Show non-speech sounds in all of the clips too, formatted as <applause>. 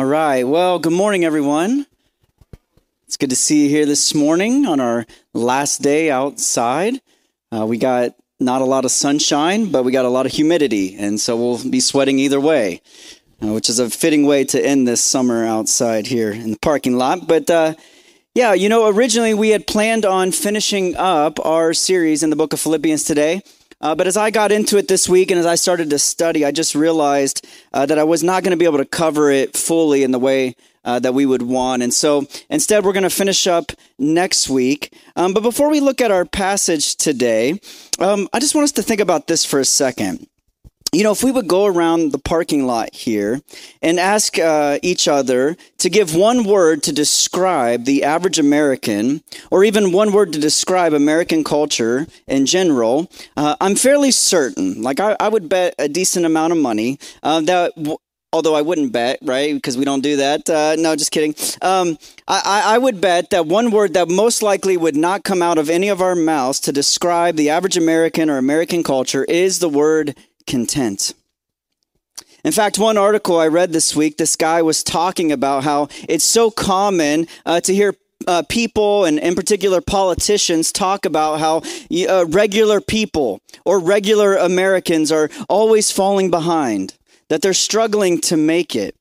All right. Well, good morning, everyone. It's good to see you here this morning on our last day outside. Uh, we got not a lot of sunshine, but we got a lot of humidity, and so we'll be sweating either way, uh, which is a fitting way to end this summer outside here in the parking lot. But uh, yeah, you know, originally we had planned on finishing up our series in the book of Philippians today. Uh, but as I got into it this week and as I started to study, I just realized uh, that I was not going to be able to cover it fully in the way uh, that we would want. And so instead, we're going to finish up next week. Um, but before we look at our passage today, um, I just want us to think about this for a second you know, if we would go around the parking lot here and ask uh, each other to give one word to describe the average American, or even one word to describe American culture in general, uh, I'm fairly certain, like I, I, would bet a decent amount of money uh, that. W- although I wouldn't bet, right? Because we don't do that. Uh, no, just kidding. Um, I, I, would bet that one word that most likely would not come out of any of our mouths to describe the average American or American culture is the word content. In fact, one article I read this week, this guy was talking about how it's so common uh, to hear uh, people and in particular politicians talk about how uh, regular people or regular Americans are always falling behind, that they're struggling to make it.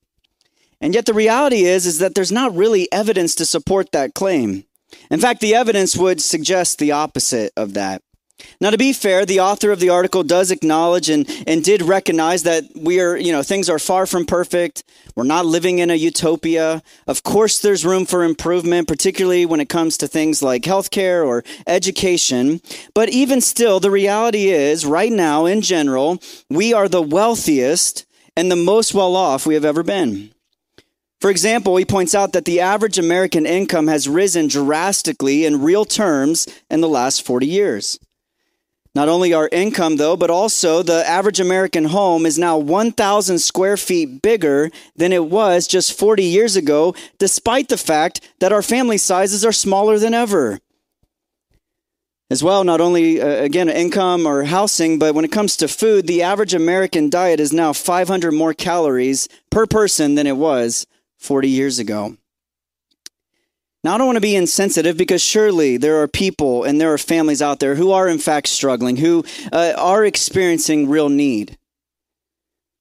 And yet the reality is is that there's not really evidence to support that claim. In fact, the evidence would suggest the opposite of that. Now, to be fair, the author of the article does acknowledge and, and did recognize that we are, you know, things are far from perfect. We're not living in a utopia. Of course, there's room for improvement, particularly when it comes to things like healthcare or education. But even still, the reality is, right now, in general, we are the wealthiest and the most well off we have ever been. For example, he points out that the average American income has risen drastically in real terms in the last 40 years. Not only our income, though, but also the average American home is now 1,000 square feet bigger than it was just 40 years ago, despite the fact that our family sizes are smaller than ever. As well, not only, uh, again, income or housing, but when it comes to food, the average American diet is now 500 more calories per person than it was 40 years ago. Now, I don't want to be insensitive because surely there are people and there are families out there who are, in fact, struggling, who uh, are experiencing real need.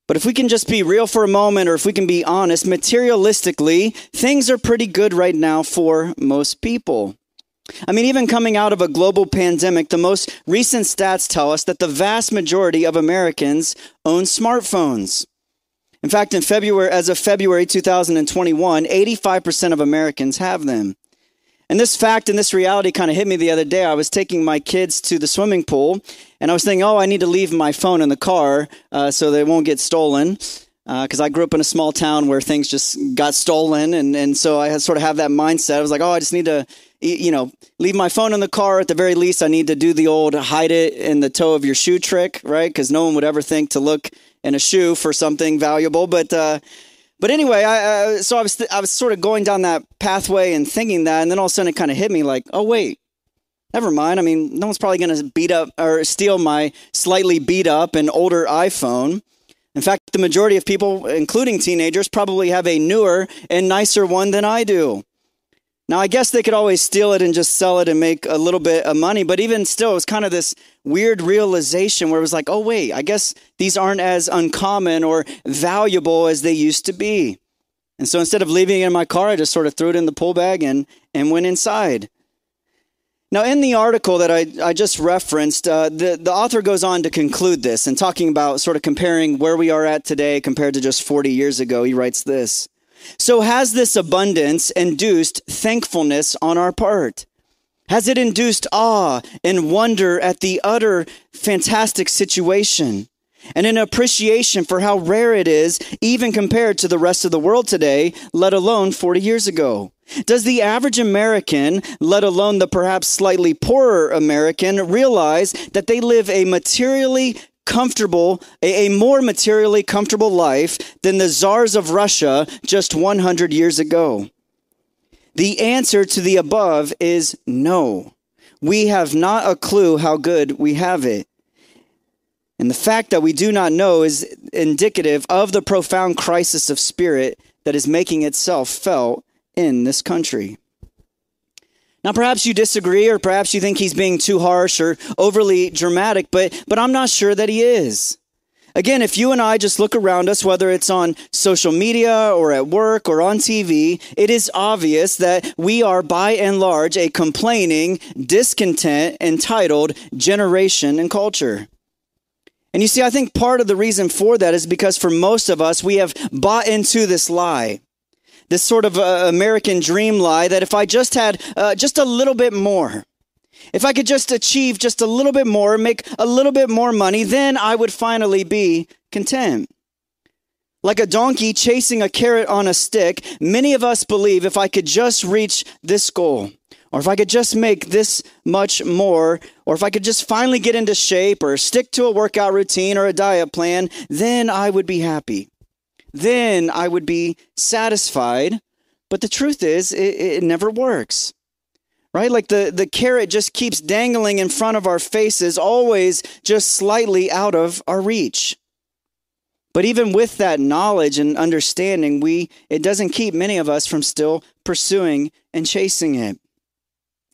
But if we can just be real for a moment, or if we can be honest, materialistically, things are pretty good right now for most people. I mean, even coming out of a global pandemic, the most recent stats tell us that the vast majority of Americans own smartphones. In fact, in February, as of February 2021, 85% of Americans have them. And this fact and this reality kind of hit me the other day. I was taking my kids to the swimming pool, and I was thinking, oh, I need to leave my phone in the car uh, so they won't get stolen. Because uh, I grew up in a small town where things just got stolen, and, and so I sort of have that mindset. I was like, oh, I just need to, you know, leave my phone in the car. At the very least, I need to do the old hide it in the toe of your shoe trick, right? Because no one would ever think to look in a shoe for something valuable. But uh, but anyway, I uh, so I was th- I was sort of going down that pathway and thinking that, and then all of a sudden it kind of hit me like, oh wait, never mind. I mean, no one's probably going to beat up or steal my slightly beat up and older iPhone. In fact, the majority of people, including teenagers, probably have a newer and nicer one than I do. Now, I guess they could always steal it and just sell it and make a little bit of money, but even still, it was kind of this weird realization where it was like, oh, wait, I guess these aren't as uncommon or valuable as they used to be. And so instead of leaving it in my car, I just sort of threw it in the pull bag and, and went inside. Now, in the article that I, I just referenced, uh, the, the author goes on to conclude this and talking about sort of comparing where we are at today compared to just 40 years ago. He writes this so, has this abundance induced thankfulness on our part? Has it induced awe and wonder at the utter fantastic situation? And an appreciation for how rare it is, even compared to the rest of the world today, let alone 40 years ago? Does the average American, let alone the perhaps slightly poorer American, realize that they live a materially comfortable, a, a more materially comfortable life than the czars of Russia just 100 years ago? The answer to the above is no. We have not a clue how good we have it. And the fact that we do not know is indicative of the profound crisis of spirit that is making itself felt in this country. Now, perhaps you disagree, or perhaps you think he's being too harsh or overly dramatic, but, but I'm not sure that he is. Again, if you and I just look around us, whether it's on social media or at work or on TV, it is obvious that we are by and large a complaining, discontent, entitled generation and culture. And you see, I think part of the reason for that is because for most of us, we have bought into this lie. This sort of uh, American dream lie that if I just had uh, just a little bit more, if I could just achieve just a little bit more, make a little bit more money, then I would finally be content. Like a donkey chasing a carrot on a stick, many of us believe if I could just reach this goal, or if I could just make this much more, or if I could just finally get into shape or stick to a workout routine or a diet plan, then I would be happy. Then I would be satisfied. But the truth is, it, it never works right? Like the, the carrot just keeps dangling in front of our faces, always just slightly out of our reach. But even with that knowledge and understanding, we it doesn't keep many of us from still pursuing and chasing it.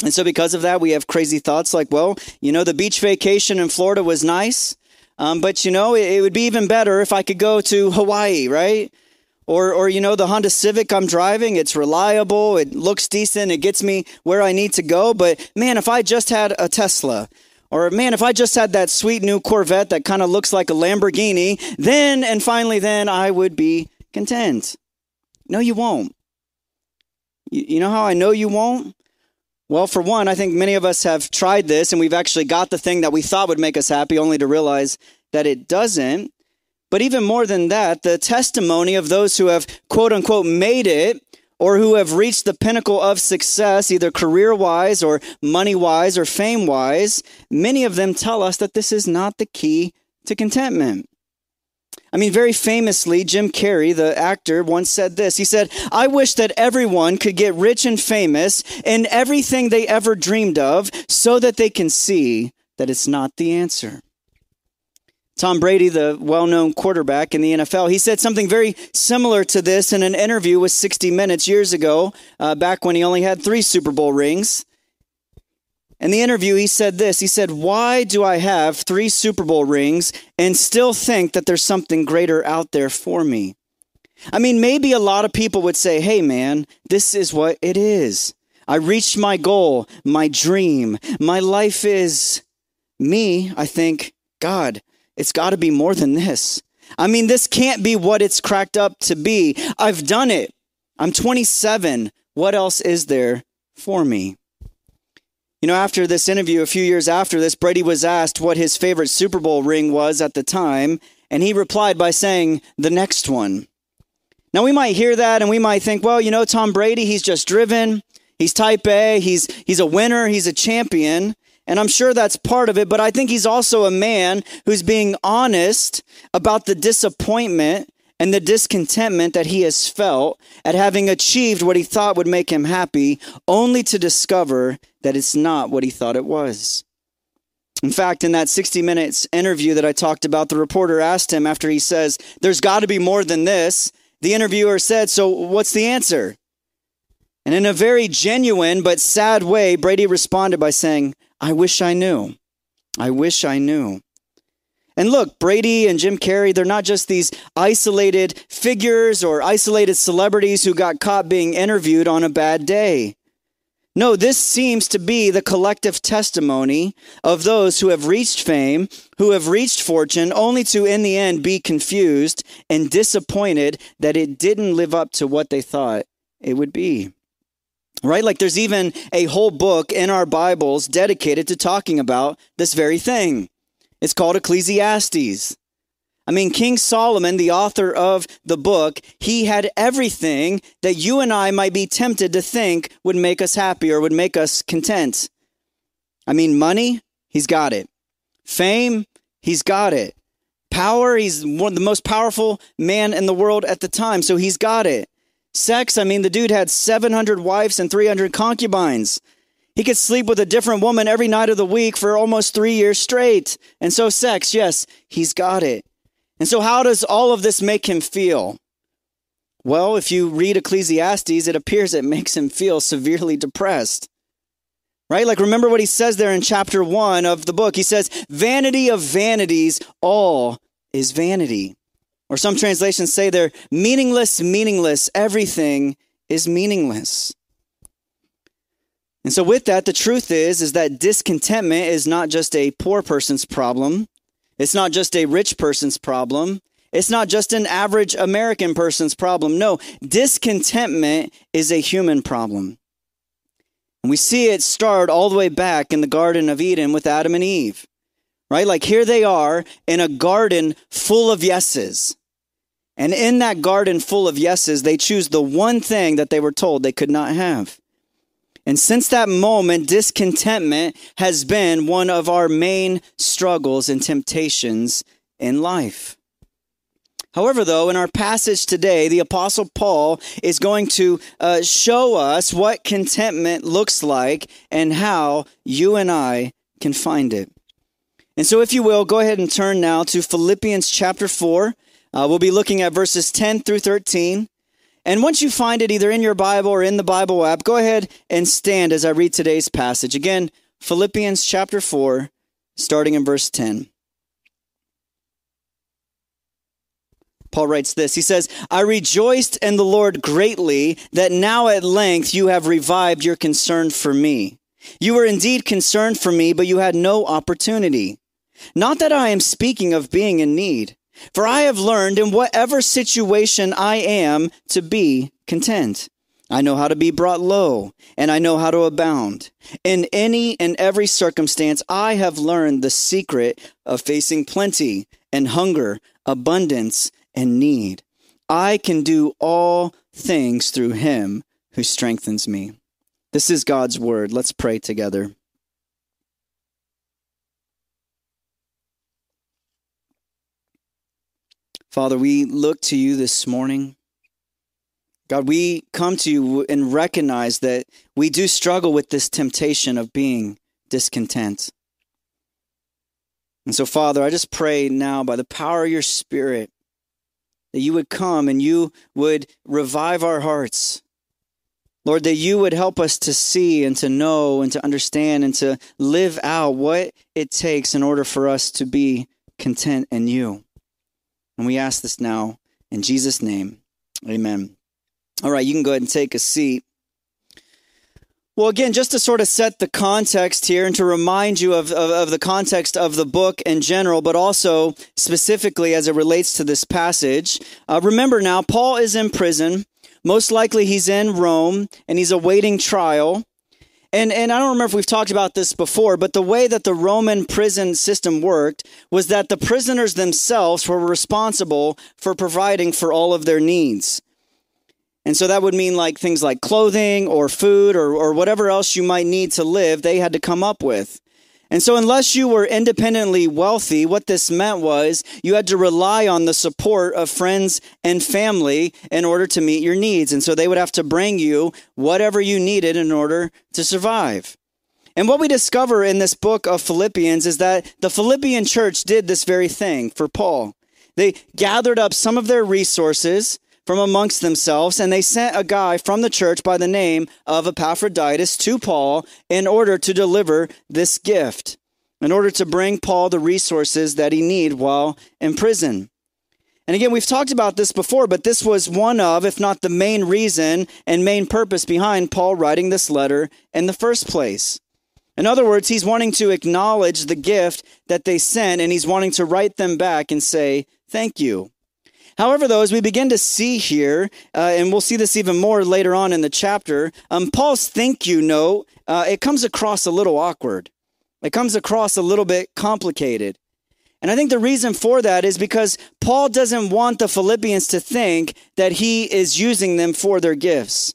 And so because of that, we have crazy thoughts like, well, you know, the beach vacation in Florida was nice, um, but you know, it, it would be even better if I could go to Hawaii, right? Or, or, you know, the Honda Civic I'm driving, it's reliable, it looks decent, it gets me where I need to go. But man, if I just had a Tesla, or man, if I just had that sweet new Corvette that kind of looks like a Lamborghini, then and finally, then I would be content. No, you won't. You, you know how I know you won't? Well, for one, I think many of us have tried this and we've actually got the thing that we thought would make us happy only to realize that it doesn't. But even more than that, the testimony of those who have quote unquote made it or who have reached the pinnacle of success, either career wise or money wise or fame wise, many of them tell us that this is not the key to contentment. I mean, very famously, Jim Carrey, the actor, once said this. He said, I wish that everyone could get rich and famous in everything they ever dreamed of so that they can see that it's not the answer. Tom Brady, the well known quarterback in the NFL, he said something very similar to this in an interview with 60 Minutes years ago, uh, back when he only had three Super Bowl rings. In the interview, he said this He said, Why do I have three Super Bowl rings and still think that there's something greater out there for me? I mean, maybe a lot of people would say, Hey, man, this is what it is. I reached my goal, my dream. My life is me. I think, God, it's got to be more than this. I mean, this can't be what it's cracked up to be. I've done it. I'm 27. What else is there for me? You know, after this interview, a few years after this, Brady was asked what his favorite Super Bowl ring was at the time, and he replied by saying, the next one. Now, we might hear that and we might think, well, you know, Tom Brady, he's just driven. He's type A. He's, he's a winner. He's a champion. And I'm sure that's part of it, but I think he's also a man who's being honest about the disappointment and the discontentment that he has felt at having achieved what he thought would make him happy, only to discover that it's not what he thought it was. In fact, in that 60 minutes interview that I talked about, the reporter asked him after he says, There's got to be more than this. The interviewer said, So what's the answer? And in a very genuine but sad way, Brady responded by saying, I wish I knew. I wish I knew. And look, Brady and Jim Carrey, they're not just these isolated figures or isolated celebrities who got caught being interviewed on a bad day. No, this seems to be the collective testimony of those who have reached fame, who have reached fortune, only to in the end be confused and disappointed that it didn't live up to what they thought it would be right? Like there's even a whole book in our Bibles dedicated to talking about this very thing. It's called Ecclesiastes. I mean, King Solomon, the author of the book, he had everything that you and I might be tempted to think would make us happy or would make us content. I mean, money, he's got it. Fame, he's got it. Power, he's one of the most powerful man in the world at the time, so he's got it. Sex, I mean, the dude had 700 wives and 300 concubines. He could sleep with a different woman every night of the week for almost three years straight. And so, sex, yes, he's got it. And so, how does all of this make him feel? Well, if you read Ecclesiastes, it appears it makes him feel severely depressed. Right? Like, remember what he says there in chapter one of the book. He says, Vanity of vanities, all is vanity. Or some translations say they're meaningless, meaningless. Everything is meaningless. And so with that, the truth is, is that discontentment is not just a poor person's problem. It's not just a rich person's problem. It's not just an average American person's problem. No, discontentment is a human problem. And we see it start all the way back in the Garden of Eden with Adam and Eve. Right? Like here they are in a garden full of yeses. And in that garden full of yeses, they choose the one thing that they were told they could not have. And since that moment, discontentment has been one of our main struggles and temptations in life. However, though, in our passage today, the Apostle Paul is going to uh, show us what contentment looks like and how you and I can find it. And so, if you will, go ahead and turn now to Philippians chapter 4. Uh, we'll be looking at verses 10 through 13. And once you find it either in your Bible or in the Bible app, go ahead and stand as I read today's passage. Again, Philippians chapter 4, starting in verse 10. Paul writes this. He says, I rejoiced in the Lord greatly that now at length you have revived your concern for me. You were indeed concerned for me, but you had no opportunity. Not that I am speaking of being in need for I have learned in whatever situation I am to be content. I know how to be brought low, and I know how to abound. In any and every circumstance, I have learned the secret of facing plenty and hunger, abundance and need. I can do all things through him who strengthens me. This is God's word. Let's pray together. Father, we look to you this morning. God, we come to you and recognize that we do struggle with this temptation of being discontent. And so, Father, I just pray now by the power of your Spirit that you would come and you would revive our hearts. Lord, that you would help us to see and to know and to understand and to live out what it takes in order for us to be content in you. And we ask this now in Jesus' name. Amen. All right, you can go ahead and take a seat. Well, again, just to sort of set the context here and to remind you of, of, of, the context of the book in general, but also specifically as it relates to this passage. Uh, remember now, Paul is in prison. Most likely he's in Rome and he's awaiting trial. And, and I don't remember if we've talked about this before, but the way that the Roman prison system worked was that the prisoners themselves were responsible for providing for all of their needs. And so that would mean like things like clothing or food or, or whatever else you might need to live, they had to come up with. And so, unless you were independently wealthy, what this meant was you had to rely on the support of friends and family in order to meet your needs. And so, they would have to bring you whatever you needed in order to survive. And what we discover in this book of Philippians is that the Philippian church did this very thing for Paul. They gathered up some of their resources from amongst themselves, and they sent a guy from the church by the name of Epaphroditus to Paul in order to deliver this gift, in order to bring Paul the resources that he need while in prison. And again, we've talked about this before, but this was one of, if not the main reason and main purpose behind Paul writing this letter in the first place. In other words, he's wanting to acknowledge the gift that they sent, and he's wanting to write them back and say, Thank you. However, though, as we begin to see here, uh, and we'll see this even more later on in the chapter, um, Paul's thank you note, uh, it comes across a little awkward. It comes across a little bit complicated. And I think the reason for that is because Paul doesn't want the Philippians to think that he is using them for their gifts.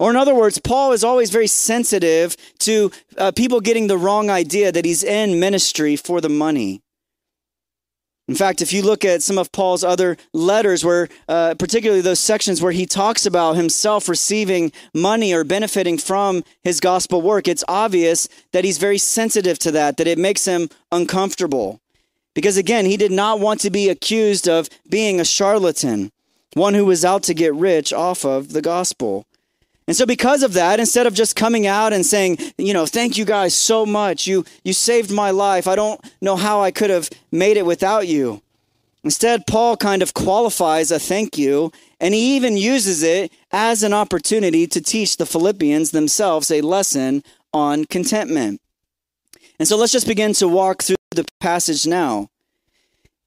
Or, in other words, Paul is always very sensitive to uh, people getting the wrong idea that he's in ministry for the money. In fact, if you look at some of Paul's other letters, where uh, particularly those sections where he talks about himself receiving money or benefiting from his gospel work, it's obvious that he's very sensitive to that, that it makes him uncomfortable. Because again, he did not want to be accused of being a charlatan. one who was out to get rich off of the gospel. And so because of that, instead of just coming out and saying, you know, thank you guys so much. You you saved my life. I don't know how I could have made it without you. Instead, Paul kind of qualifies a thank you, and he even uses it as an opportunity to teach the Philippians themselves a lesson on contentment. And so let's just begin to walk through the passage now.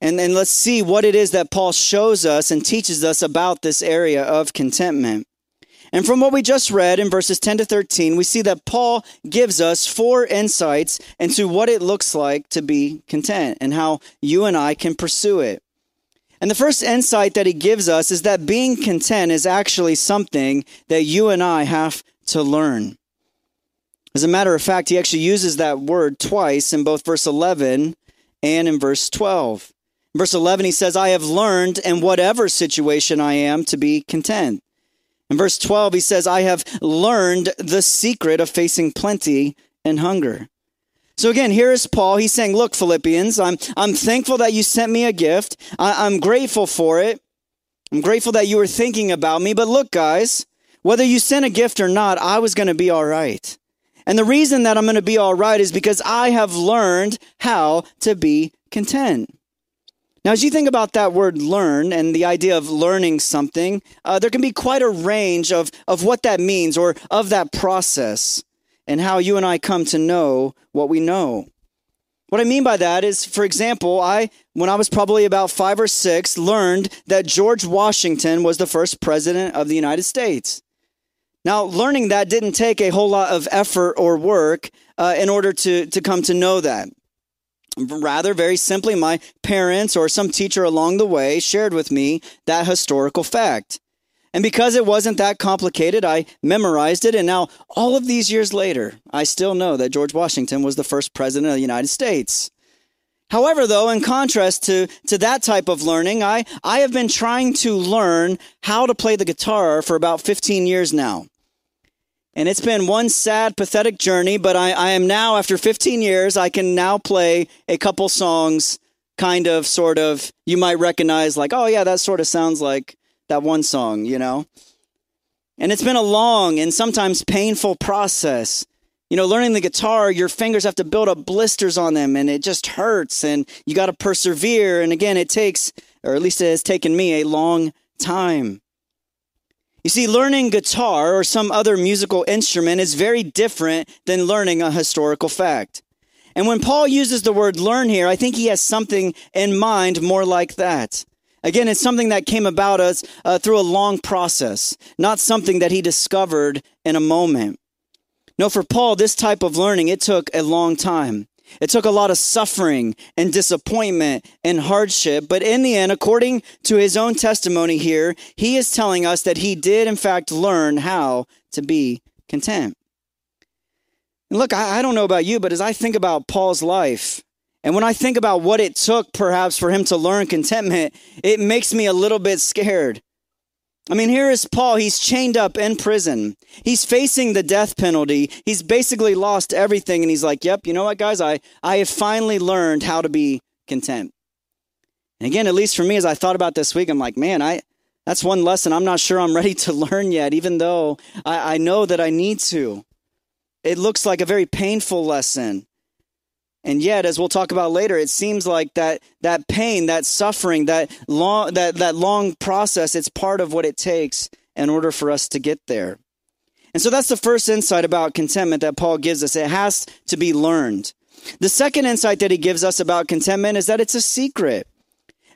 And then let's see what it is that Paul shows us and teaches us about this area of contentment. And from what we just read in verses 10 to 13, we see that Paul gives us four insights into what it looks like to be content and how you and I can pursue it. And the first insight that he gives us is that being content is actually something that you and I have to learn. As a matter of fact, he actually uses that word twice in both verse 11 and in verse 12. In verse 11, he says, I have learned in whatever situation I am to be content. In verse 12, he says, I have learned the secret of facing plenty and hunger. So again, here is Paul. He's saying, Look, Philippians, I'm, I'm thankful that you sent me a gift. I, I'm grateful for it. I'm grateful that you were thinking about me. But look, guys, whether you sent a gift or not, I was going to be all right. And the reason that I'm going to be all right is because I have learned how to be content. Now, as you think about that word learn and the idea of learning something, uh, there can be quite a range of, of what that means or of that process and how you and I come to know what we know. What I mean by that is, for example, I, when I was probably about five or six, learned that George Washington was the first president of the United States. Now, learning that didn't take a whole lot of effort or work uh, in order to, to come to know that. Rather, very simply, my parents or some teacher along the way shared with me that historical fact. And because it wasn't that complicated, I memorized it. And now, all of these years later, I still know that George Washington was the first president of the United States. However, though, in contrast to, to that type of learning, I, I have been trying to learn how to play the guitar for about 15 years now. And it's been one sad, pathetic journey, but I, I am now, after 15 years, I can now play a couple songs, kind of, sort of, you might recognize, like, oh, yeah, that sort of sounds like that one song, you know? And it's been a long and sometimes painful process. You know, learning the guitar, your fingers have to build up blisters on them and it just hurts and you got to persevere. And again, it takes, or at least it has taken me, a long time. You see, learning guitar or some other musical instrument is very different than learning a historical fact. And when Paul uses the word learn here, I think he has something in mind more like that. Again, it's something that came about us uh, through a long process, not something that he discovered in a moment. No, for Paul, this type of learning, it took a long time. It took a lot of suffering and disappointment and hardship, but in the end, according to his own testimony here, he is telling us that he did, in fact, learn how to be content. And look, I, I don't know about you, but as I think about Paul's life, and when I think about what it took perhaps for him to learn contentment, it makes me a little bit scared. I mean, here is Paul. He's chained up in prison. He's facing the death penalty. He's basically lost everything. And he's like, yep, you know what, guys? I, I have finally learned how to be content. And again, at least for me, as I thought about this week, I'm like, man, I, that's one lesson I'm not sure I'm ready to <laughs> learn yet, even though I, I know that I need to. It looks like a very painful lesson. And yet, as we'll talk about later, it seems like that, that pain, that suffering, that long, that, that long process, it's part of what it takes in order for us to get there. And so that's the first insight about contentment that Paul gives us. It has to be learned. The second insight that he gives us about contentment is that it's a secret.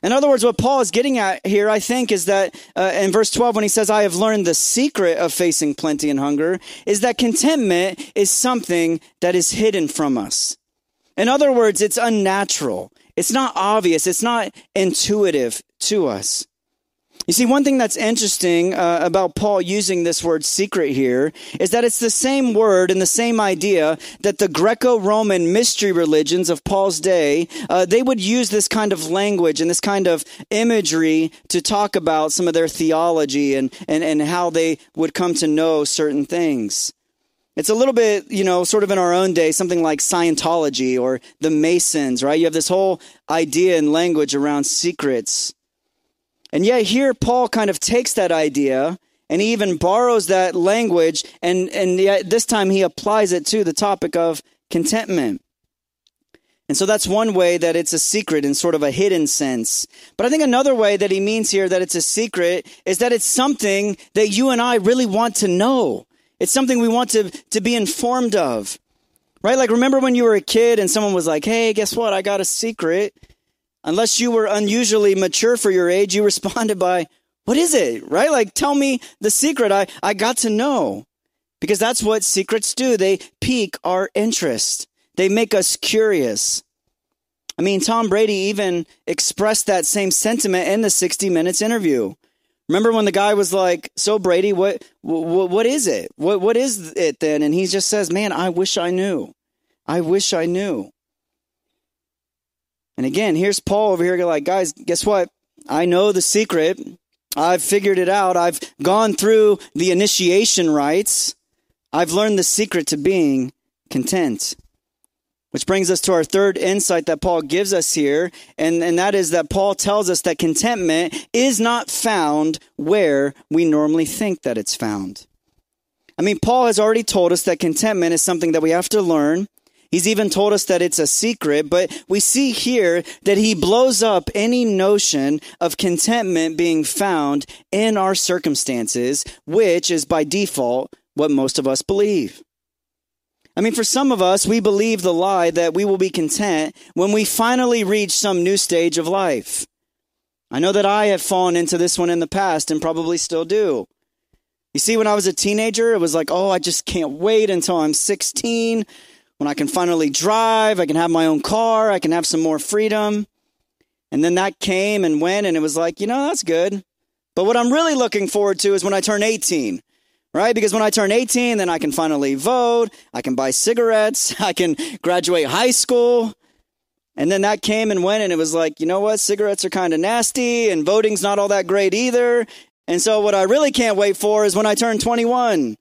In other words, what Paul is getting at here, I think, is that uh, in verse 12, when he says, I have learned the secret of facing plenty and hunger, is that contentment is something that is hidden from us. In other words, it's unnatural. It's not obvious. It's not intuitive to us. You see, one thing that's interesting uh, about Paul using this word secret here is that it's the same word and the same idea that the Greco-Roman mystery religions of Paul's day, uh, they would use this kind of language and this kind of imagery to talk about some of their theology and, and, and how they would come to know certain things. It's a little bit, you know, sort of in our own day, something like Scientology or the Masons, right? You have this whole idea and language around secrets. And yet here Paul kind of takes that idea and he even borrows that language and, and yet this time he applies it to the topic of contentment. And so that's one way that it's a secret in sort of a hidden sense. But I think another way that he means here that it's a secret is that it's something that you and I really want to know. It's something we want to, to be informed of. Right? Like remember when you were a kid and someone was like, Hey, guess what? I got a secret. Unless you were unusually mature for your age, you <laughs> responded by, what is it? Right? Like tell me the secret. I, I got to know because that's what secrets do. They pique our interest. They make us curious. I mean, Tom Brady even expressed that same sentiment in the 60 Minutes interview. Remember when the guy was like, "So Brady, what what, what is it? What what is it then?" And he just says, "Man, I wish I knew. I wish I knew." And again, here's Paul over here like, "Guys, guess what? I know the secret. I've figured it out. I've gone through the initiation rites. I've learned the secret to being content." Which brings us to our third insight that Paul gives us here, and, and that is that Paul tells us that contentment is not found where we normally think that it's found. I mean, Paul has already told us that contentment is something that we have to learn. He's even told us that it's a secret, but we see here that he blows up any notion of contentment being found in our circumstances, which is by default what most of us believe. I mean, for some of us, we believe the lie that we will be content when we finally reach some new stage of life. I know that I have fallen into this one in the past and probably still do. You see, when I was a teenager, it was like, oh, I just can't wait until I'm 16 when I can finally drive, I can have my own car, I can have some more freedom. And then that came and went, and it was like, you know, that's good. But what I'm really looking forward to is when I turn 18 right? Because when I turn 18, then I can finally vote, I can buy cigarettes, <laughs> I can graduate high school. And then that came and went, and it was like, you know what? Cigarettes are kind of nasty, and voting's not all that great either. And so, what I really can't wait for is when I turn 21,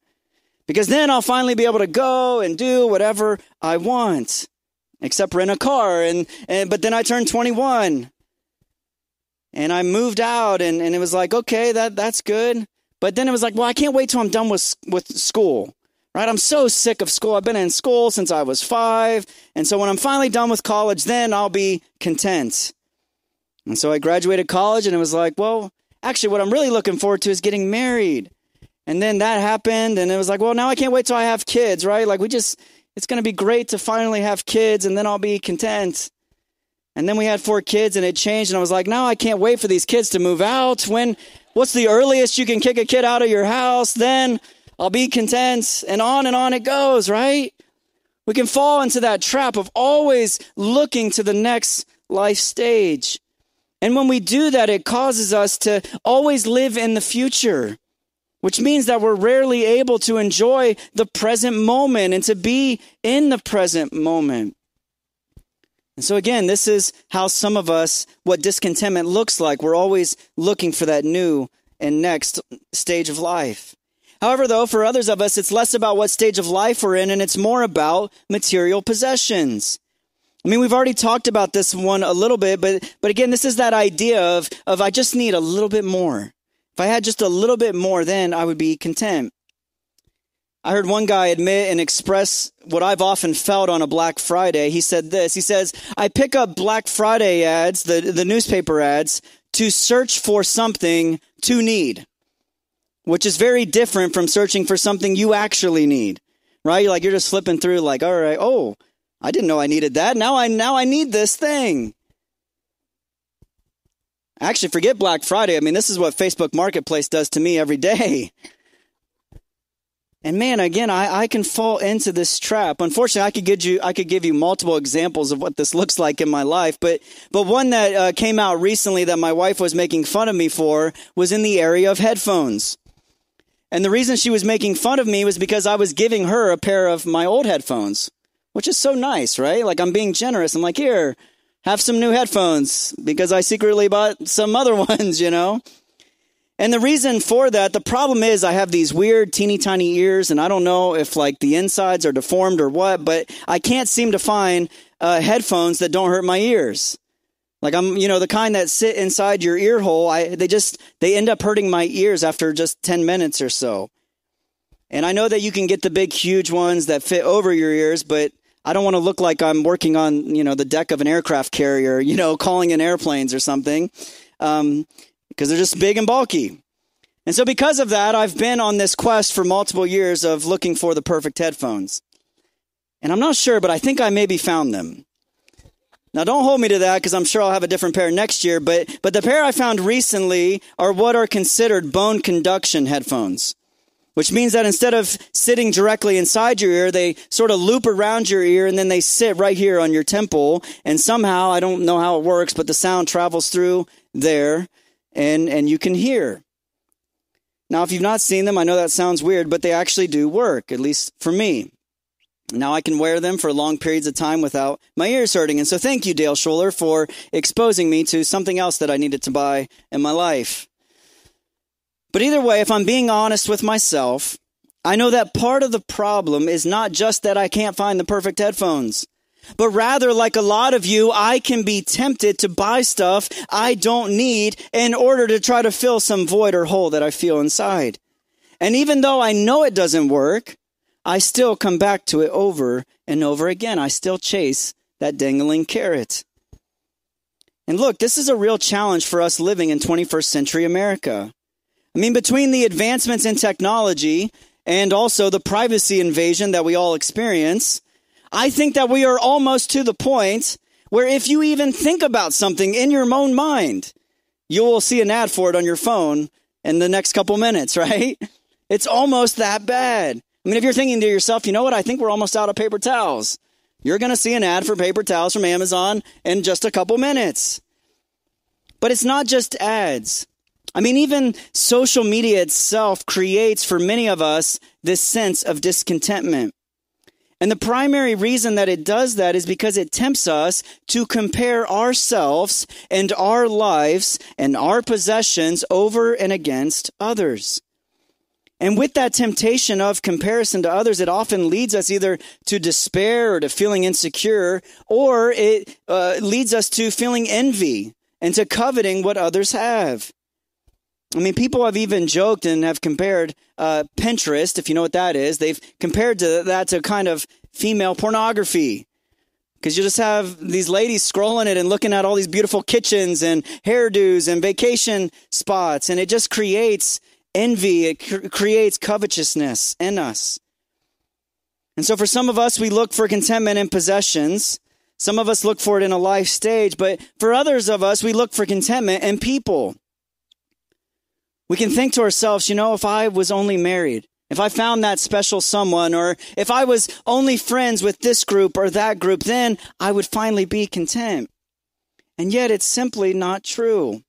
because then I'll finally be able to go and do whatever I want, except rent a car. And, and but then I turned 21, and I moved out, and, and it was like, okay, that that's good. But then it was like, well, I can't wait till I'm done with with school. Right? I'm so sick of school. I've been in school since I was 5, and so when I'm finally done with college, then I'll be content. And so I graduated college and it was like, well, actually what I'm really looking forward to is getting married. And then that happened and it was like, well, now I can't wait till I have kids, right? Like we just it's going to be great to finally have kids and then I'll be content. And then we had four kids and it changed and I was like, now I can't wait for these kids to move out. When What's the earliest you can kick a kid out of your house? Then I'll be content. And on and on it goes, right? We can fall into that trap of always looking to the next life stage. And when we do that, it causes us to always live in the future, which means that we're rarely able to enjoy the present moment and to be in the present moment. And so, again, this is how some of us, what discontentment looks like. We're always looking for that new and next stage of life. However, though, for others of us, it's less about what stage of life we're in and it's more about material possessions. I mean, we've already talked about this one a little bit, but, but again, this is that idea of, of I just need a little bit more. If I had just a little bit more, then I would be content. I heard one guy admit and express what I've often felt on a Black Friday. He said this. He says, I pick up Black Friday ads, the, the newspaper ads, to search for something to need, which is very different from searching for something you actually need, right? Like you're just flipping through like, all right, oh, I didn't know I needed that. Now I, now I need this thing. Actually, forget Black Friday. I mean, this is what Facebook Marketplace does to me every day. <laughs> And man, again, I, I can fall into this trap. Unfortunately, I could give you I could give you multiple examples of what this looks like in my life, but but one that uh, came out recently that my wife was making fun of me for was in the area of headphones. And the reason she was making fun of me was because I was giving her a pair of my old headphones, which is so nice, right? Like I'm being generous. I'm like, here, have some new headphones because I secretly bought some other <laughs> ones, you know. And the reason for that, the problem is I have these weird teeny tiny ears and I don't know if like the insides are deformed or what, but I can't seem to find uh, headphones that don't hurt my ears. Like I'm, you know, the kind that sit inside your ear hole. I, they just, they end up hurting my ears after just 10 minutes or so. And I know that you can get the big, huge ones that fit over your ears, but I don't want to look like I'm working on, you know, the deck of an aircraft carrier, you know, <laughs> calling in airplanes or something, um, because they're just big and bulky. And so, because of that, I've been on this quest for multiple years of looking for the perfect headphones. And I'm not sure, but I think I maybe found them. Now, don't hold me to that because I'm sure I'll have a different pair next year. But, but the pair I found recently are what are considered bone conduction headphones, which means that instead of sitting directly inside your ear, they sort of loop around your ear and then they sit right here on your temple. And somehow, I don't know how it works, but the sound travels through there and, and you can hear. Now, if you've not seen them, I know that sounds weird, but they actually do work, at least for me. Now I can wear them for long periods of time without my ears hurting. And so thank you, Dale Schuller, for exposing me to something else that I needed to buy in my life. But either way, if I'm being honest with myself, I know that part of the problem is not just that I can't find the perfect headphones, but rather, like a lot of you, I can be tempted to buy stuff I don't need in order to try to fill some void or hole that I feel inside. And even though I know it doesn't work, I still come back to it over and over again. I still chase that dangling carrot. And look, this is a real challenge for us living in 21st century America. I mean, between the advancements in technology and also the privacy invasion that we all experience, I think that we are almost to the point where if you even think about something in your own mind, you will see an ad for it on your phone in the next couple minutes, <laughs> right? It's almost that bad. I mean, if you're thinking to yourself, you know what, I think we're almost out of paper towels. You're going to see an ad for paper towels from Amazon in just a couple minutes. But it's not just ads. I mean, even social media itself creates for many of us this sense of discontentment. And the primary reason that it does that is because it tempts us to compare ourselves and our lives and our possessions over and against others. And with that temptation of comparison to others, it often leads us either to despair or to feeling insecure, or it uh, leads us to feeling envy and to coveting what others have. I mean, people have even joked and have compared uh, Pinterest, if you know what that is, they've compared to that to kind of female pornography. Because you just have these ladies scrolling it and looking at all these beautiful kitchens and hairdos and vacation spots, and it just creates envy, it cr- creates covetousness in us. And so for some of us, we look for contentment in possessions. Some of us look for it in a life stage, but for others of us, we look for contentment in people. We can think to ourselves, you know, if I was only married, if I found that special someone, or if I was only friends with this group or that group, then I would finally be content. And yet it's simply not true.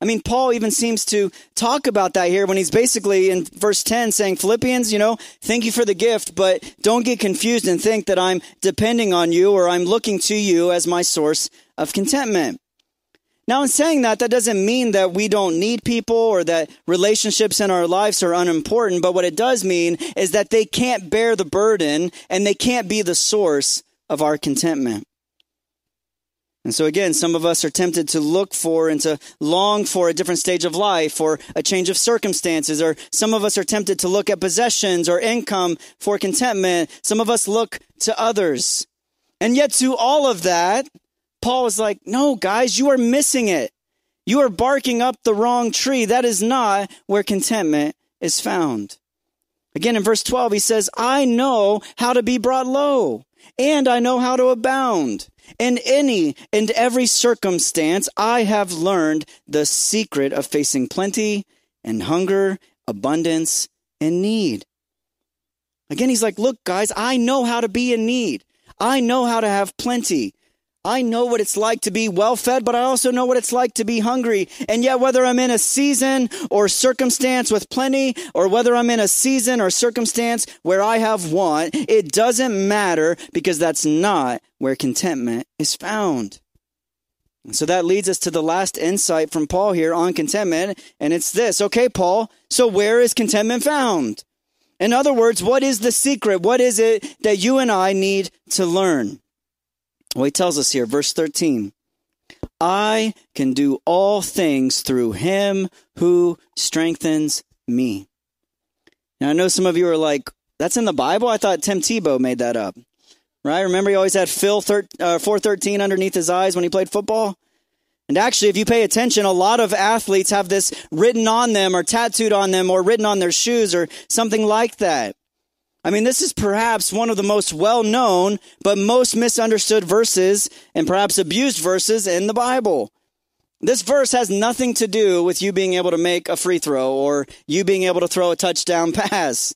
I mean, Paul even seems to talk about that here when he's basically in verse 10 saying, Philippians, you know, thank you for the gift, but don't get confused and think that I'm depending on you or I'm looking to you as my source of contentment. Now, in saying that, that doesn't mean that we don't need people or that relationships in our lives are unimportant, but what it does mean is that they can't bear the burden and they can't be the source of our contentment. And so again, some of us are tempted to look for and to long for a different stage of life or a change of circumstances, or some of us are tempted to look at possessions or income for contentment. Some of us look to others. And yet to all of that, Paul is like, no, guys, you are missing it. You are barking up the wrong tree. That is not where contentment is found. Again, in verse 12, he says, I know how to be brought low and I know how to abound. In any and every circumstance, I have learned the secret of facing plenty and hunger, abundance and need. Again, he's like, look, guys, I know how to be in need. I know how to have plenty. I know what it's like to be well fed, but I also know what it's like to be hungry. And yet, whether I'm in a season or circumstance with plenty, or whether I'm in a season or circumstance where I have want, it doesn't matter because that's not where contentment is found. So that leads us to the last insight from Paul here on contentment, and it's this. Okay, Paul, so where is contentment found? In other words, what is the secret? What is it that you and I need to learn? Well, he tells us here, verse 13 I can do all things through him who strengthens me. Now, I know some of you are like, that's in the Bible? I thought Tim Tebow made that up. Right? Remember, he always had Phil thir- uh, 413 underneath his eyes when he played football? And actually, if you pay attention, a lot of athletes have this written on them or tattooed on them or written on their shoes or something like that. I mean, this is perhaps one of the most well known but most misunderstood verses and perhaps abused verses in the Bible. This verse has nothing to do with you being able to make a free throw or you being able to throw a touchdown <laughs> pass.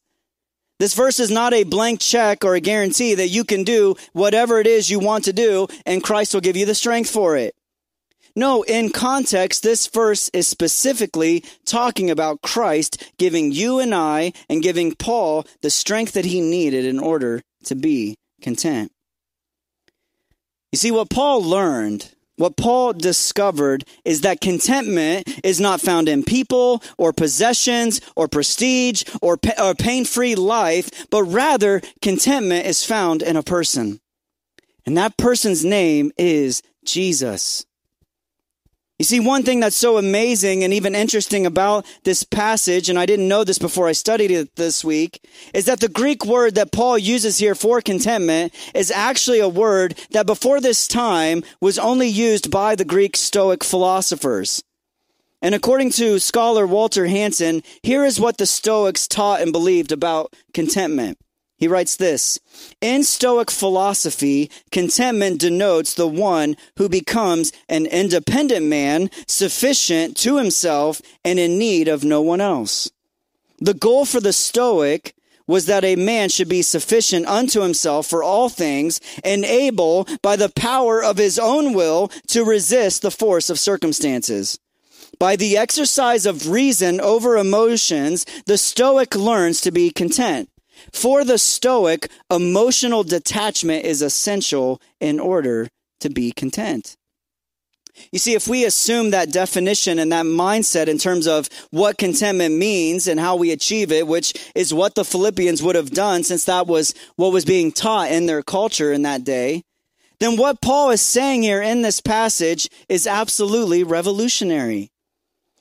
This verse is not a blank check or a guarantee that you can do whatever it is you want to do and Christ will give you the strength for it. No, in context, this verse is specifically talking about Christ giving you and I and giving Paul the strength that he needed in order to be content. You see, what Paul learned, what Paul discovered is that contentment is not found in people or possessions or prestige or, or pain free life, but rather contentment is found in a person. And that person's name is Jesus. You see, one thing that's so amazing and even interesting about this passage, and I didn't know this before I studied it this week, is that the Greek word that Paul uses here for contentment is actually a word that before this time was only used by the Greek Stoic philosophers. And according to scholar Walter Hansen, here is what the Stoics taught and believed about contentment. He writes this In Stoic philosophy, contentment denotes the one who becomes an independent man, sufficient to himself and in need of no one else. The goal for the Stoic was that a man should be sufficient unto himself for all things and able by the power of his own will to resist the force of circumstances. By the exercise of reason over emotions, the Stoic learns to be content. For the Stoic, emotional detachment is essential in order to be content. You see, if we assume that definition and that mindset in terms of what contentment means and how we achieve it, which is what the Philippians would have done since that was what was being taught in their culture in that day, then what Paul is saying here in this passage is absolutely revolutionary.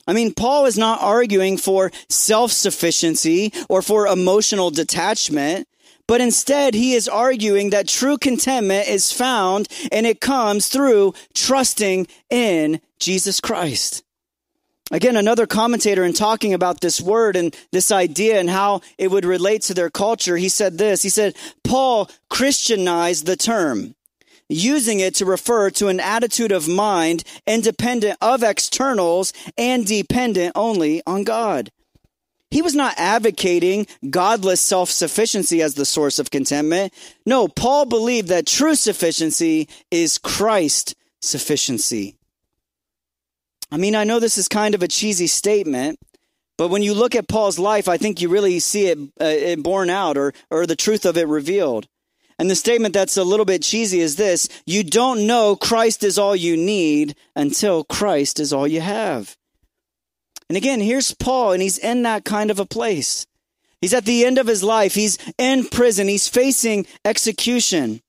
I mean, Paul is not arguing for self sufficiency or for emotional detachment, but instead he is arguing that true contentment is found and it comes through trusting in Jesus Christ. Again, another commentator in talking about this word and this idea and how it would relate to their culture, he said this. He said, Paul Christianized the term using it to refer to an attitude of mind independent of externals and dependent only on God. He was not advocating godless self sufficiency as the source of contentment. No, Paul believed that true sufficiency is Christ sufficiency. I mean, I know this is kind of a cheesy statement, but when you look at Paul's life, I think you really see it, uh, it borne out or, or the truth of it revealed. And the statement that's a little bit cheesy is this You don't know Christ is all you need until Christ is all you have. And again, here's Paul, and he's in that kind of a place. He's at the end of his life. He's in prison. He's facing execution.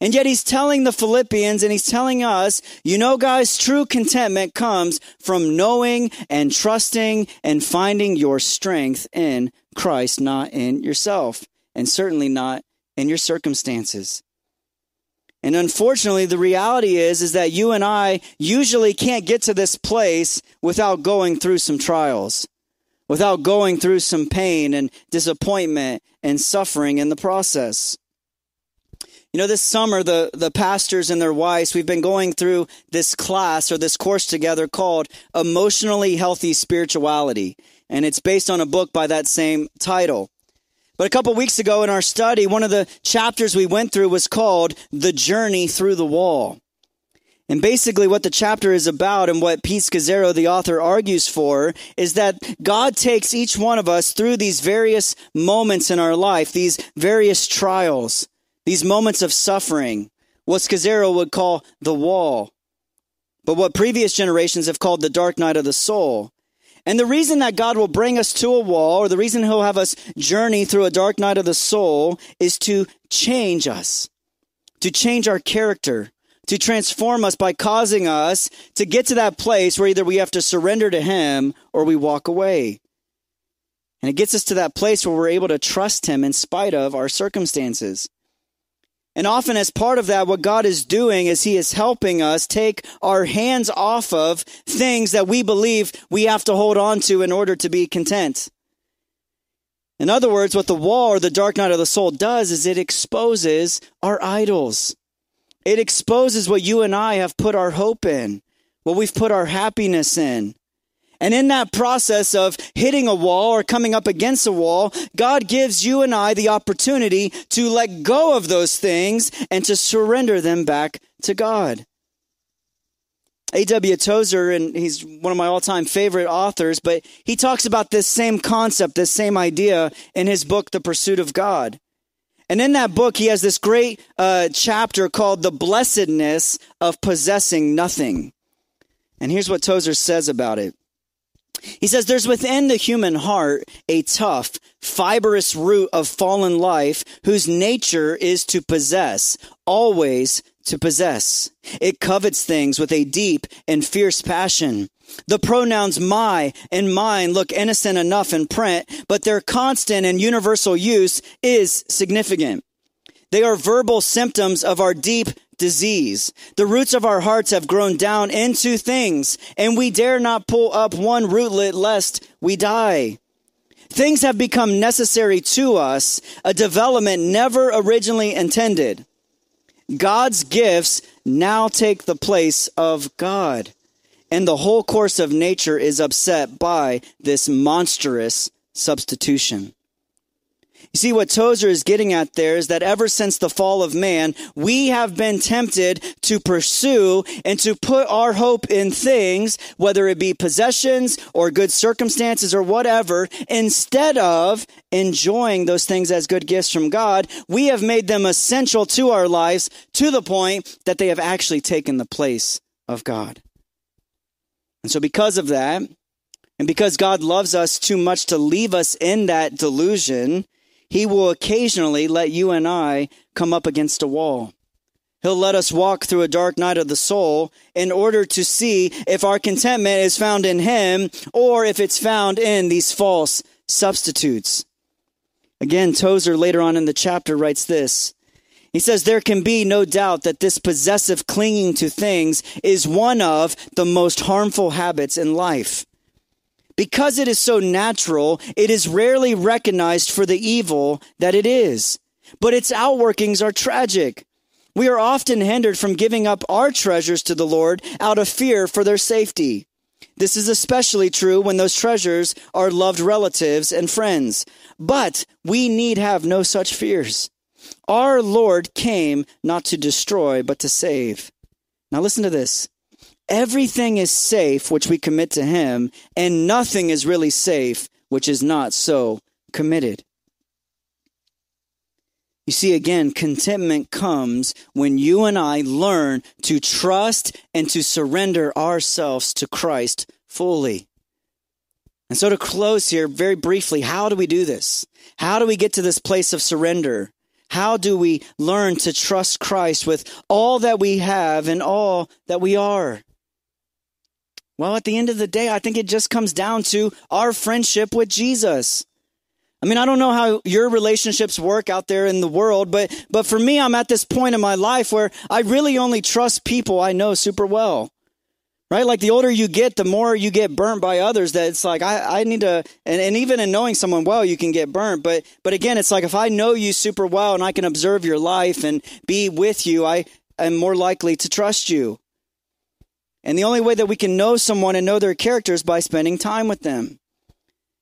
And yet he's telling the Philippians and he's telling us, you know, guys, true contentment comes from knowing and trusting and finding your strength in Christ, not in yourself, and certainly not in your circumstances. And unfortunately, the reality is, is that you and I usually can't get to this place without going through some trials, without going through some pain and disappointment and suffering in the process. You know, this summer, the, the pastors and their wives, we've been going through this class or this course together called Emotionally Healthy Spirituality. And it's based on a book by that same title. But a couple weeks ago in our study, one of the chapters we went through was called The Journey Through the Wall. And basically, what the chapter is about and what Pete Scazzero, the author, argues for is that God takes each one of us through these various moments in our life, these various trials, these moments of suffering, what Scazzero would call the wall, but what previous generations have called the dark night of the soul. And the reason that God will bring us to a wall, or the reason He'll have us journey through a dark night of the soul, is to change us, to change our character, to transform us by causing us to get to that place where either we have to surrender to Him or we walk away. And it gets us to that place where we're able to trust Him in spite of our circumstances. And often, as part of that, what God is doing is He is helping us take our hands off of things that we believe we have to hold on to in order to be content. In other words, what the wall or the dark night of the soul does is it exposes our idols. It exposes what you and I have put our hope in, what we've put our happiness in. And in that process of hitting a wall or coming up against a wall, God gives you and I the opportunity to let go of those things and to surrender them back to God. A.W. Tozer, and he's one of my all time favorite authors, but he talks about this same concept, this same idea in his book, The Pursuit of God. And in that book, he has this great uh, chapter called The Blessedness of Possessing Nothing. And here's what Tozer says about it. He says, There's within the human heart a tough, fibrous root of fallen life whose nature is to possess, always to possess. It covets things with a deep and fierce passion. The pronouns my and mine look innocent enough in print, but their constant and universal use is significant. They are verbal symptoms of our deep disease. The roots of our hearts have grown down into things, and we dare not pull up one rootlet lest we die. Things have become necessary to us, a development never originally intended. God's gifts now take the place of God, and the whole course of nature is upset by this monstrous substitution. You see, what Tozer is getting at there is that ever since the fall of man, we have been tempted to pursue and to put our hope in things, whether it be possessions or good circumstances or whatever, instead of enjoying those things as good gifts from God. We have made them essential to our lives to the point that they have actually taken the place of God. And so, because of that, and because God loves us too much to leave us in that delusion, he will occasionally let you and I come up against a wall. He'll let us walk through a dark night of the soul in order to see if our contentment is found in Him or if it's found in these false substitutes. Again, Tozer later on in the chapter writes this. He says, There can be no doubt that this possessive clinging to things is one of the most harmful habits in life. Because it is so natural, it is rarely recognized for the evil that it is. But its outworkings are tragic. We are often hindered from giving up our treasures to the Lord out of fear for their safety. This is especially true when those treasures are loved relatives and friends. But we need have no such fears. Our Lord came not to destroy, but to save. Now listen to this. Everything is safe which we commit to Him, and nothing is really safe which is not so committed. You see, again, contentment comes when you and I learn to trust and to surrender ourselves to Christ fully. And so, to close here very briefly, how do we do this? How do we get to this place of surrender? How do we learn to trust Christ with all that we have and all that we are? Well, at the end of the day, I think it just comes down to our friendship with Jesus. I mean, I don't know how your relationships work out there in the world, but, but for me, I'm at this point in my life where I really only trust people I know super well. Right? Like the older you get, the more you get burnt by others that it's like, I, I need to, and, and even in knowing someone well, you can get burnt. But, but again, it's like if I know you super well and I can observe your life and be with you, I am more likely to trust you. And the only way that we can know someone and know their character is by spending time with them.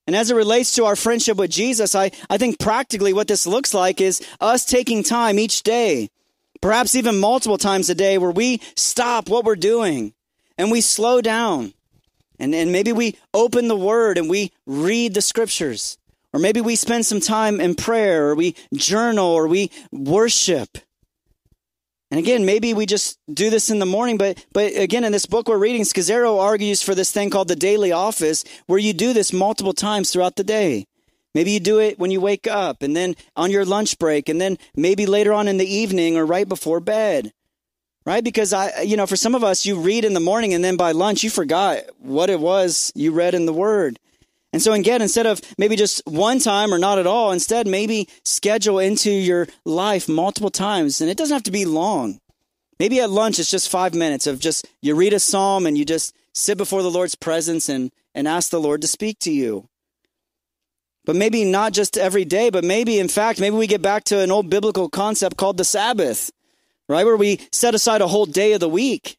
And as it relates to our friendship with Jesus, I, I think practically what this looks like is us taking time each day, perhaps even multiple times a day, where we stop what we're doing and we slow down. And, and maybe we open the word and we read the scriptures. Or maybe we spend some time in prayer or we journal or we worship. And again, maybe we just do this in the morning, but but again, in this book we're reading, Scazzero argues for this thing called the daily office, where you do this multiple times throughout the day. Maybe you do it when you wake up, and then on your lunch break, and then maybe later on in the evening or right before bed. right? Because I, you know, for some of us, you read in the morning and then by lunch, you forgot what it was you read in the word. And so again, instead of maybe just one time or not at all, instead maybe schedule into your life multiple times. And it doesn't have to be long. Maybe at lunch it's just five minutes of just you read a psalm and you just sit before the Lord's presence and, and ask the Lord to speak to you. But maybe not just every day, but maybe in fact, maybe we get back to an old biblical concept called the Sabbath, right? Where we set aside a whole day of the week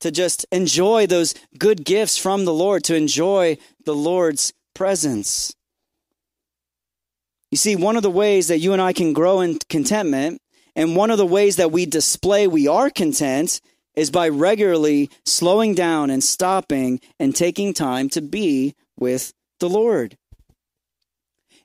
to just enjoy those good gifts from the Lord, to enjoy the Lord's presence. You see, one of the ways that you and I can grow in contentment, and one of the ways that we display we are content, is by regularly slowing down and stopping and taking time to be with the Lord.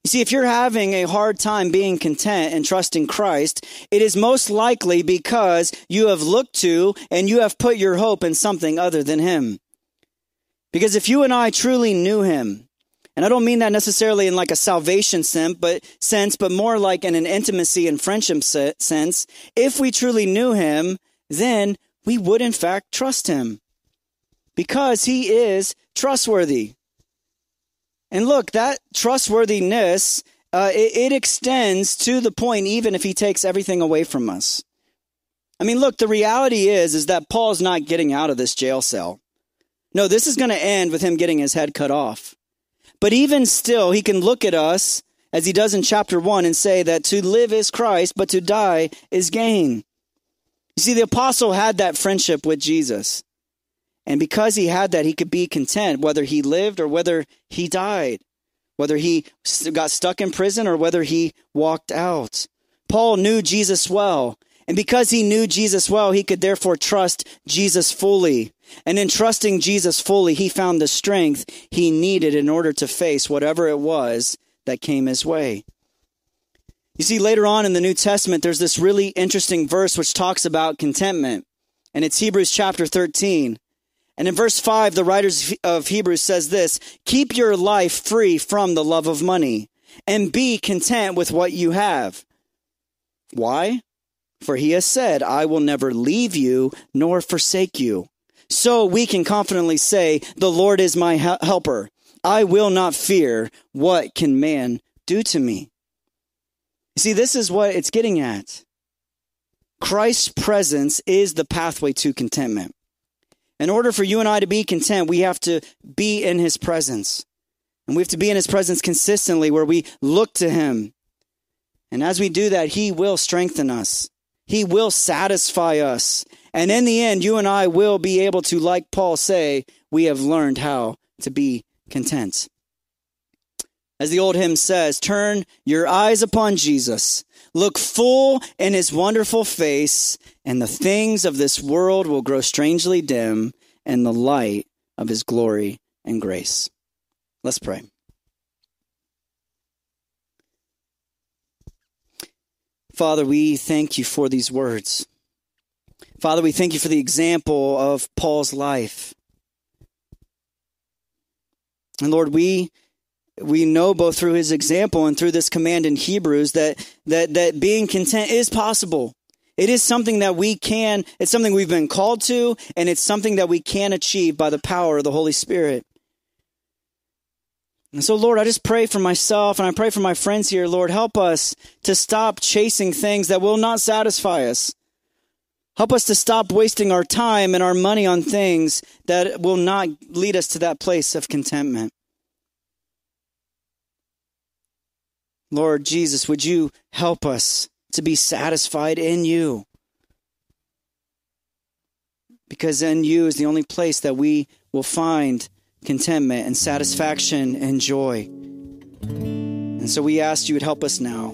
You see, if you're having a hard time being content and trusting Christ, it is most likely because you have looked to and you have put your hope in something other than Him. Because if you and I truly knew Him, and I don't mean that necessarily in like a salvation sense, but more like in an intimacy and friendship sense, if we truly knew Him, then we would in fact trust Him because He is trustworthy. And look, that trustworthiness, uh, it, it extends to the point even if he takes everything away from us. I mean, look, the reality is, is that Paul's not getting out of this jail cell. No, this is going to end with him getting his head cut off. But even still, he can look at us as he does in chapter one and say that to live is Christ, but to die is gain. You see, the apostle had that friendship with Jesus. And because he had that, he could be content whether he lived or whether he died, whether he got stuck in prison or whether he walked out. Paul knew Jesus well. And because he knew Jesus well, he could therefore trust Jesus fully. And in trusting Jesus fully, he found the strength he needed in order to face whatever it was that came his way. You see, later on in the New Testament, there's this really interesting verse which talks about contentment. And it's Hebrews chapter 13. And in verse 5, the writers of Hebrews says this Keep your life free from the love of money and be content with what you have. Why? For he has said, I will never leave you nor forsake you. So we can confidently say, The Lord is my helper. I will not fear. What can man do to me? See, this is what it's getting at. Christ's presence is the pathway to contentment. In order for you and I to be content, we have to be in his presence. And we have to be in his presence consistently where we look to him. And as we do that, he will strengthen us. He will satisfy us. And in the end, you and I will be able to, like Paul say, we have learned how to be content. As the old hymn says, turn your eyes upon Jesus. Look full in his wonderful face, and the things of this world will grow strangely dim in the light of his glory and grace. Let's pray. Father, we thank you for these words. Father, we thank you for the example of Paul's life. And Lord, we we know both through his example and through this command in Hebrews that that that being content is possible. It is something that we can, it's something we've been called to, and it's something that we can achieve by the power of the Holy Spirit. And so, Lord, I just pray for myself and I pray for my friends here. Lord, help us to stop chasing things that will not satisfy us. Help us to stop wasting our time and our money on things that will not lead us to that place of contentment. Lord Jesus, would you help us to be satisfied in you? Because in you is the only place that we will find contentment and satisfaction and joy. And so we ask you would help us now.